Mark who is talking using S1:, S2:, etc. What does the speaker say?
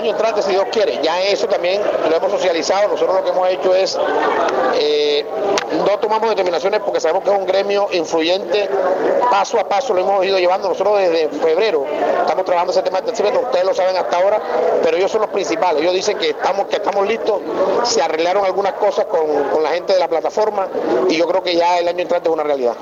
S1: año entrante, si Dios quiere. Ya eso también lo hemos socializado. Nosotros lo que hemos hecho es, eh, no tomamos determinaciones porque sabemos que es un gremio influyente. Paso a paso lo hemos ido llevando. Nosotros desde febrero estamos trabajando ese tema de. Ustedes lo saben hasta ahora, pero ellos son los principales. Ellos dicen que estamos, que estamos listos. Se arreglaron algunas cosas con, con la gente de la plataforma y yo creo que ya el año entrante es una realidad.